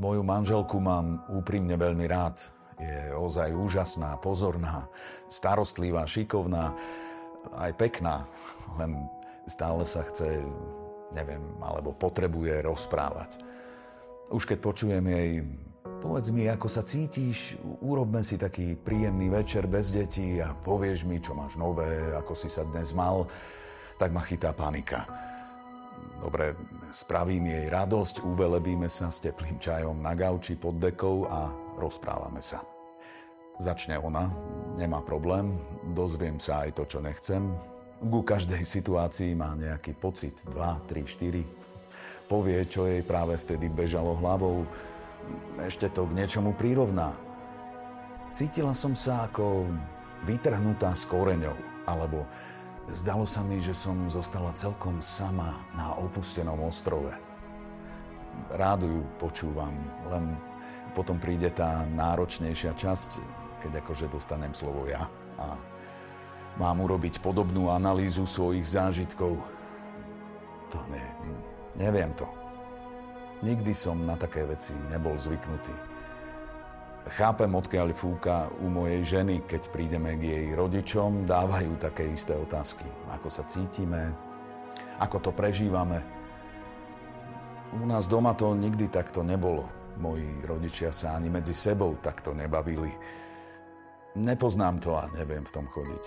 Moju manželku mám úprimne veľmi rád. Je ozaj úžasná, pozorná, starostlivá, šikovná, aj pekná. Len stále sa chce, neviem, alebo potrebuje rozprávať. Už keď počujem jej, povedz mi, ako sa cítiš, urobme si taký príjemný večer bez detí a povieš mi, čo máš nové, ako si sa dnes mal, tak ma chytá panika. Dobre, spravím jej radosť, uvelebíme sa s teplým čajom na gauči pod dekou a rozprávame sa. Začne ona, nemá problém, dozviem sa aj to, čo nechcem. Ku každej situácii má nejaký pocit, 2, 3, 4. Povie, čo jej práve vtedy bežalo hlavou. Ešte to k niečomu prirovná. Cítila som sa ako vytrhnutá s koreňou, alebo Zdalo sa mi, že som zostala celkom sama na opustenom ostrove. Rádu ju počúvam, len potom príde tá náročnejšia časť, keď akože dostanem slovo ja a mám urobiť podobnú analýzu svojich zážitkov. To nie, neviem to. Nikdy som na také veci nebol zvyknutý. Chápem, odkiaľ fúka u mojej ženy, keď prídeme k jej rodičom, dávajú také isté otázky. Ako sa cítime, ako to prežívame. U nás doma to nikdy takto nebolo. Moji rodičia sa ani medzi sebou takto nebavili. Nepoznám to a neviem v tom chodiť.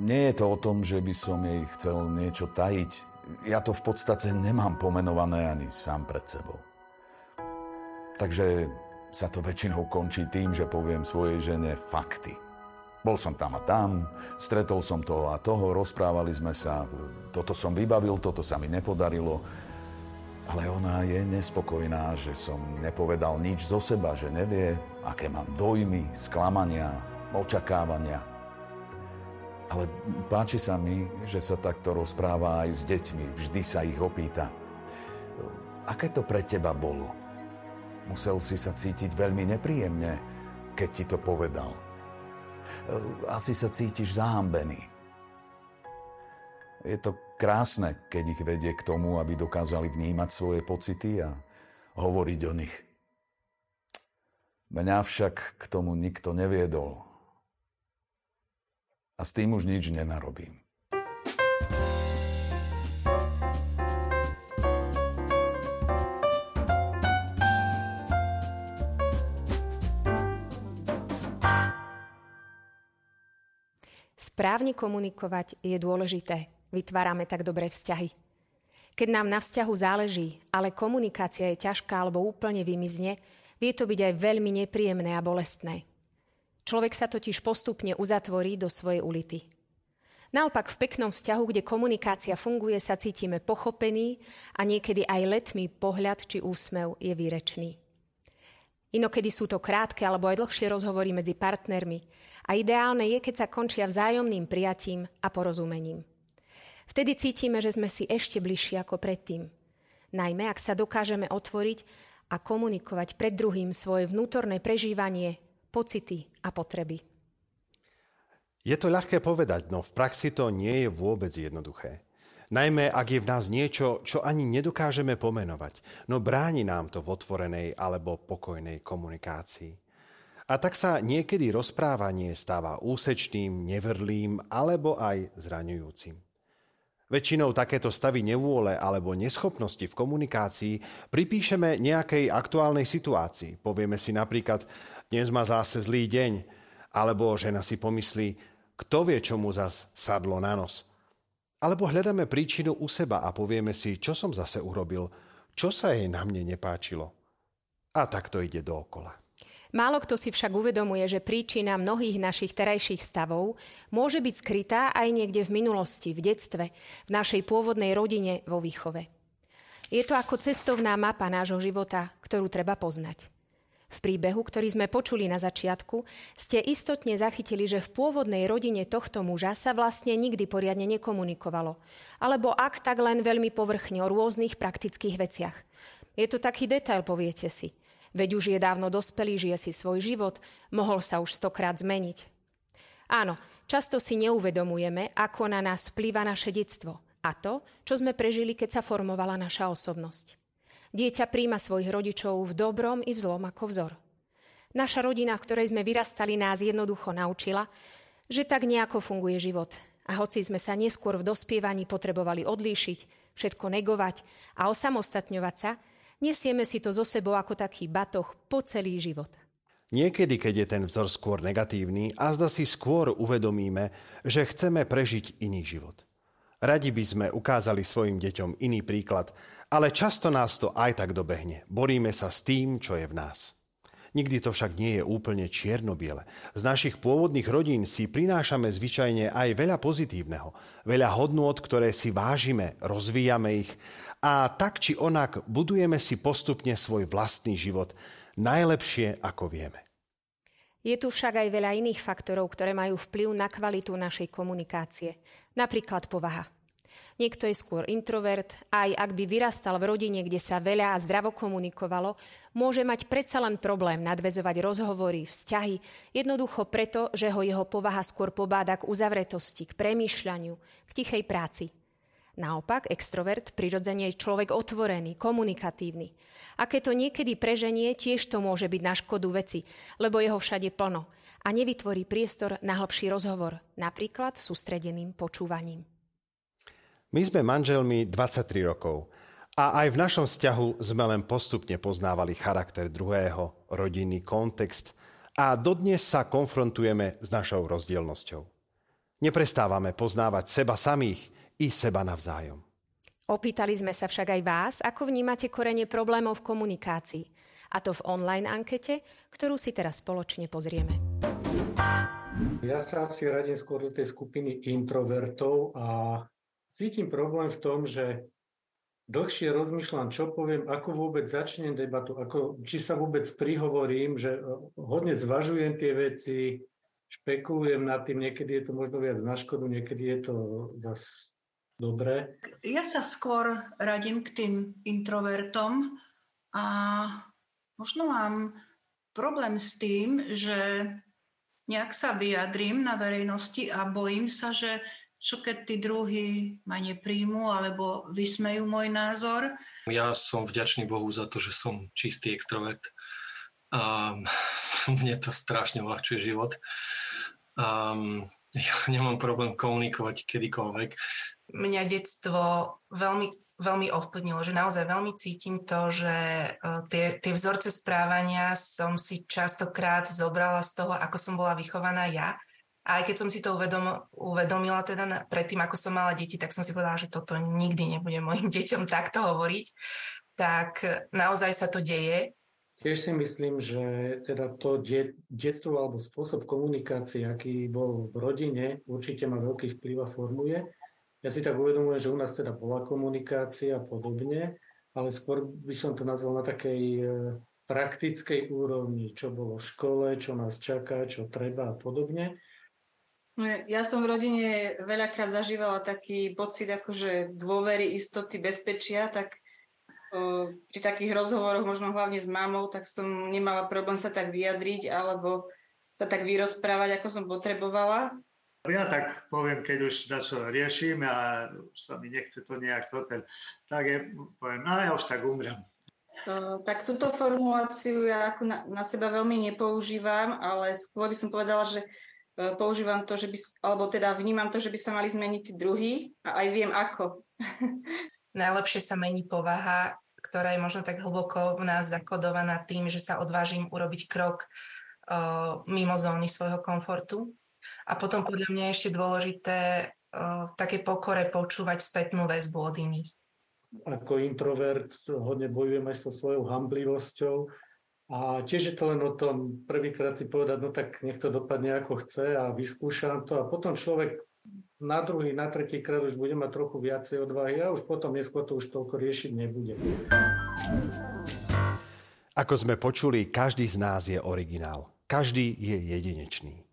Nie je to o tom, že by som jej chcel niečo tajiť. Ja to v podstate nemám pomenované ani sám pred sebou. Takže sa to väčšinou končí tým, že poviem svojej žene fakty. Bol som tam a tam, stretol som toho a toho, rozprávali sme sa, toto som vybavil, toto sa mi nepodarilo. Ale ona je nespokojná, že som nepovedal nič zo seba, že nevie, aké mám dojmy, sklamania, očakávania. Ale páči sa mi, že sa takto rozpráva aj s deťmi, vždy sa ich opýta. Aké to pre teba bolo? Musel si sa cítiť veľmi nepríjemne, keď ti to povedal. Asi sa cítiš zahambený. Je to krásne, keď ich vedie k tomu, aby dokázali vnímať svoje pocity a hovoriť o nich. Mňa však k tomu nikto neviedol. A s tým už nič nenarobím. Správne komunikovať je dôležité. Vytvárame tak dobré vzťahy. Keď nám na vzťahu záleží, ale komunikácia je ťažká alebo úplne vymizne, vie to byť aj veľmi nepríjemné a bolestné. Človek sa totiž postupne uzatvorí do svojej ulity. Naopak v peknom vzťahu, kde komunikácia funguje, sa cítime pochopení a niekedy aj letmý pohľad či úsmev je výrečný. Inokedy sú to krátke alebo aj dlhšie rozhovory medzi partnermi, a ideálne je, keď sa končia vzájomným prijatím a porozumením. Vtedy cítime, že sme si ešte bližšie ako predtým. Najmä, ak sa dokážeme otvoriť a komunikovať pred druhým svoje vnútorné prežívanie, pocity a potreby. Je to ľahké povedať, no v praxi to nie je vôbec jednoduché. Najmä ak je v nás niečo, čo ani nedokážeme pomenovať, no bráni nám to v otvorenej alebo pokojnej komunikácii. A tak sa niekedy rozprávanie stáva úsečným, nevrlým alebo aj zraňujúcim. Väčšinou takéto stavy nevôle alebo neschopnosti v komunikácii pripíšeme nejakej aktuálnej situácii. Povieme si napríklad, dnes má zase zlý deň, alebo žena si pomyslí, kto vie, čo mu zas sadlo na nos. Alebo hľadáme príčinu u seba a povieme si, čo som zase urobil, čo sa jej na mne nepáčilo. A tak to ide dookola. Málo kto si však uvedomuje, že príčina mnohých našich terajších stavov môže byť skrytá aj niekde v minulosti, v detstve, v našej pôvodnej rodine, vo výchove. Je to ako cestovná mapa nášho života, ktorú treba poznať. V príbehu, ktorý sme počuli na začiatku, ste istotne zachytili, že v pôvodnej rodine tohto muža sa vlastne nikdy poriadne nekomunikovalo. Alebo ak, tak len veľmi povrchne o rôznych praktických veciach. Je to taký detail, poviete si. Veď už je dávno dospelý, žije si svoj život, mohol sa už stokrát zmeniť. Áno, často si neuvedomujeme, ako na nás vplýva naše detstvo a to, čo sme prežili, keď sa formovala naša osobnosť. Dieťa príjma svojich rodičov v dobrom i v zlom ako vzor. Naša rodina, v ktorej sme vyrastali, nás jednoducho naučila, že tak nejako funguje život. A hoci sme sa neskôr v dospievaní potrebovali odlíšiť, všetko negovať a osamostatňovať sa, nesieme si to zo sebou ako taký batoh po celý život. Niekedy, keď je ten vzor skôr negatívny, a zda si skôr uvedomíme, že chceme prežiť iný život. Radi by sme ukázali svojim deťom iný príklad, ale často nás to aj tak dobehne. Boríme sa s tým, čo je v nás. Nikdy to však nie je úplne čierno-biele. Z našich pôvodných rodín si prinášame zvyčajne aj veľa pozitívneho, veľa hodnôt, ktoré si vážime, rozvíjame ich a tak či onak budujeme si postupne svoj vlastný život, najlepšie, ako vieme. Je tu však aj veľa iných faktorov, ktoré majú vplyv na kvalitu našej komunikácie. Napríklad povaha. Niekto je skôr introvert aj ak by vyrastal v rodine, kde sa veľa a zdravo komunikovalo, môže mať predsa len problém nadvezovať rozhovory, vzťahy, jednoducho preto, že ho jeho povaha skôr pobáda k uzavretosti, k premýšľaniu, k tichej práci. Naopak, extrovert prirodzene je človek otvorený, komunikatívny. A keď to niekedy preženie, tiež to môže byť na škodu veci, lebo jeho všade plno a nevytvorí priestor na hlbší rozhovor, napríklad sústredeným počúvaním. My sme manželmi 23 rokov a aj v našom vzťahu sme len postupne poznávali charakter druhého, rodinný kontext a dodnes sa konfrontujeme s našou rozdielnosťou. Neprestávame poznávať seba samých – i seba navzájom. Opýtali sme sa však aj vás, ako vnímate korenie problémov v komunikácii. A to v online ankete, ktorú si teraz spoločne pozrieme. Ja sa asi radím skôr do tej skupiny introvertov a cítim problém v tom, že dlhšie rozmýšľam, čo poviem, ako vôbec začnem debatu, ako, či sa vôbec prihovorím, že hodne zvažujem tie veci, špekulujem nad tým, niekedy je to možno viac na škodu, niekedy je to zase Dobre. Ja sa skôr radím k tým introvertom a možno mám problém s tým, že nejak sa vyjadrím na verejnosti a bojím sa, že čo keď tí druhí ma nepríjmu alebo vysmejú môj názor. Ja som vďačný Bohu za to, že som čistý extrovert a mne to strašne uľahčuje život. Um, ja nemám problém komunikovať kedykoľvek mňa detstvo veľmi, veľmi ovplyvnilo, že naozaj veľmi cítim to, že e, tie, tie vzorce správania som si častokrát zobrala z toho, ako som bola vychovaná ja. A aj keď som si to uvedom, uvedomila teda na, predtým, ako som mala deti, tak som si povedala, že toto nikdy nebude mojim deťom takto hovoriť. Tak naozaj sa to deje. Tiež si myslím, že teda to de- detstvo alebo spôsob komunikácie, aký bol v rodine, určite má veľký vplyv a formuje. Ja si tak uvedomujem, že u nás teda bola komunikácia a podobne, ale skôr by som to nazval na takej e, praktickej úrovni, čo bolo v škole, čo nás čaká, čo treba a podobne. No, ja som v rodine veľakrát zažívala taký pocit akože dôvery, istoty, bezpečia, tak o, pri takých rozhovoroch, možno hlavne s mamou, tak som nemala problém sa tak vyjadriť alebo sa tak vyrozprávať, ako som potrebovala. Ja tak poviem, keď už čo riešim a už sa mi nechce to nejak toto, tak je, poviem, no ja už tak umrem. Tak túto formuláciu ja ako na, na seba veľmi nepoužívam, ale skôr by som povedala, že používam to, že by, alebo teda vnímam to, že by sa mali zmeniť tí druhí a aj viem ako. Najlepšie sa mení povaha, ktorá je možno tak hlboko v nás zakodovaná tým, že sa odvážim urobiť krok uh, mimo zóny svojho komfortu a potom podľa mňa je ešte dôležité uh, také pokore počúvať spätnú väzbu od iných. Ako introvert hodne bojujem aj so svojou hamblivosťou a tiež je to len o tom prvýkrát si povedať, no tak nech to dopadne ako chce a vyskúšam to a potom človek na druhý, na tretí krát už bude mať trochu viacej odvahy a už potom neskôr to už toľko riešiť nebude. Ako sme počuli, každý z nás je originál. Každý je jedinečný.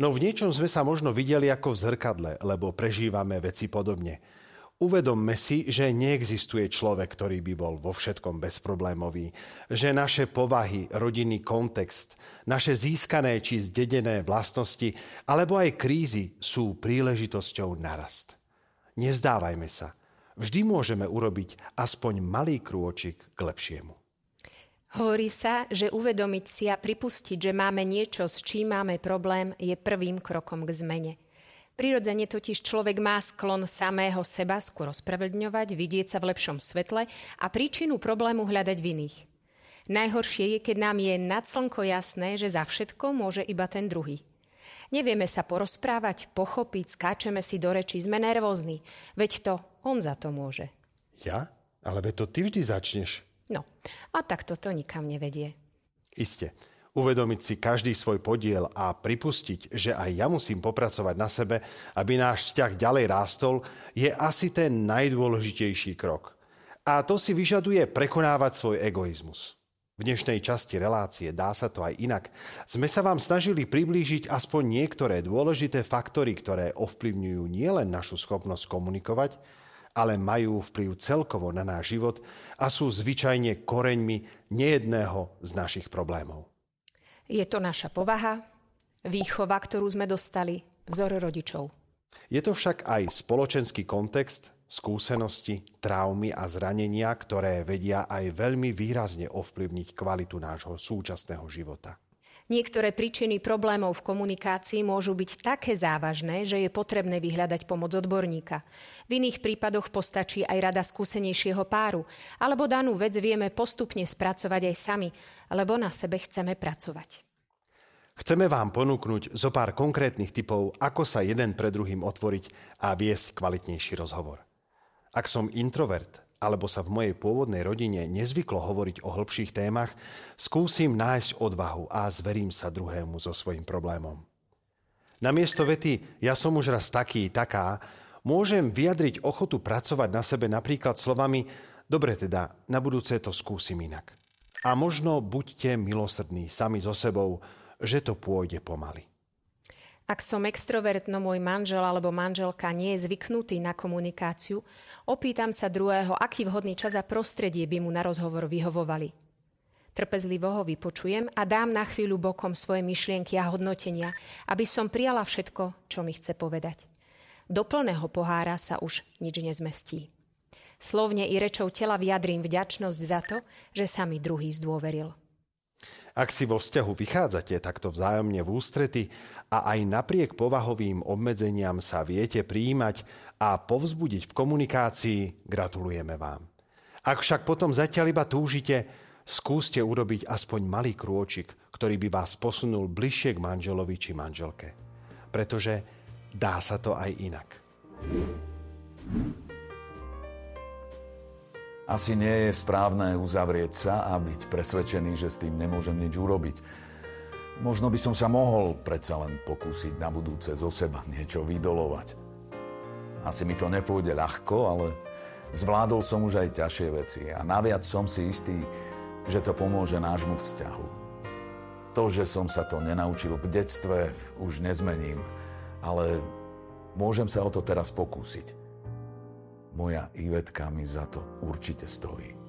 No v niečom sme sa možno videli ako v zrkadle, lebo prežívame veci podobne. Uvedomme si, že neexistuje človek, ktorý by bol vo všetkom bezproblémový, že naše povahy, rodinný kontext, naše získané či zdedené vlastnosti alebo aj krízy sú príležitosťou narast. Nezdávajme sa. Vždy môžeme urobiť aspoň malý krôčik k lepšiemu. Hovorí sa, že uvedomiť si a pripustiť, že máme niečo, s čím máme problém, je prvým krokom k zmene. Prirodzene totiž človek má sklon samého seba skôr ospravedňovať, vidieť sa v lepšom svetle a príčinu problému hľadať v iných. Najhoršie je, keď nám je nad slnko jasné, že za všetko môže iba ten druhý. Nevieme sa porozprávať, pochopiť, skáčeme si do reči, sme nervózni. Veď to on za to môže. Ja? Ale veď to ty vždy začneš. No, a tak toto nikam nevedie. Iste. Uvedomiť si každý svoj podiel a pripustiť, že aj ja musím popracovať na sebe, aby náš vzťah ďalej rástol, je asi ten najdôležitejší krok. A to si vyžaduje prekonávať svoj egoizmus. V dnešnej časti relácie Dá sa to aj inak sme sa vám snažili priblížiť aspoň niektoré dôležité faktory, ktoré ovplyvňujú nielen našu schopnosť komunikovať, ale majú vplyv celkovo na náš život a sú zvyčajne koreňmi nejedného z našich problémov. Je to naša povaha, výchova, ktorú sme dostali, vzor rodičov. Je to však aj spoločenský kontext, skúsenosti, traumy a zranenia, ktoré vedia aj veľmi výrazne ovplyvniť kvalitu nášho súčasného života. Niektoré príčiny problémov v komunikácii môžu byť také závažné, že je potrebné vyhľadať pomoc odborníka. V iných prípadoch postačí aj rada skúsenejšieho páru, alebo danú vec vieme postupne spracovať aj sami, lebo na sebe chceme pracovať. Chceme vám ponúknuť zo pár konkrétnych typov, ako sa jeden pre druhým otvoriť a viesť kvalitnejší rozhovor. Ak som introvert, alebo sa v mojej pôvodnej rodine nezvyklo hovoriť o hĺbších témach, skúsim nájsť odvahu a zverím sa druhému so svojim problémom. Namiesto vety ja som už raz taký, taká, môžem vyjadriť ochotu pracovať na sebe napríklad slovami dobre teda, na budúce to skúsim inak. A možno buďte milosrdní sami so sebou, že to pôjde pomaly. Ak som extrovert, no môj manžel alebo manželka nie je zvyknutý na komunikáciu, opýtam sa druhého, aký vhodný čas a prostredie by mu na rozhovor vyhovovali. Trpezlivo ho vypočujem a dám na chvíľu bokom svoje myšlienky a hodnotenia, aby som prijala všetko, čo mi chce povedať. Do plného pohára sa už nič nezmestí. Slovne i rečou tela vyjadrím vďačnosť za to, že sa mi druhý zdôveril. Ak si vo vzťahu vychádzate takto vzájomne v ústrety a aj napriek povahovým obmedzeniam sa viete prijímať a povzbudiť v komunikácii, gratulujeme vám. Ak však potom zatiaľ iba túžite, skúste urobiť aspoň malý krôčik, ktorý by vás posunul bližšie k manželovi či manželke. Pretože dá sa to aj inak. Asi nie je správne uzavrieť sa a byť presvedčený, že s tým nemôžem nič urobiť. Možno by som sa mohol predsa len pokúsiť na budúce zo seba niečo vydolovať. Asi mi to nepôjde ľahko, ale zvládol som už aj ťažšie veci a naviac som si istý, že to pomôže nášmu vzťahu. To, že som sa to nenaučil v detstve, už nezmením, ale môžem sa o to teraz pokúsiť. Moja Ivetka mi za to určite stojí.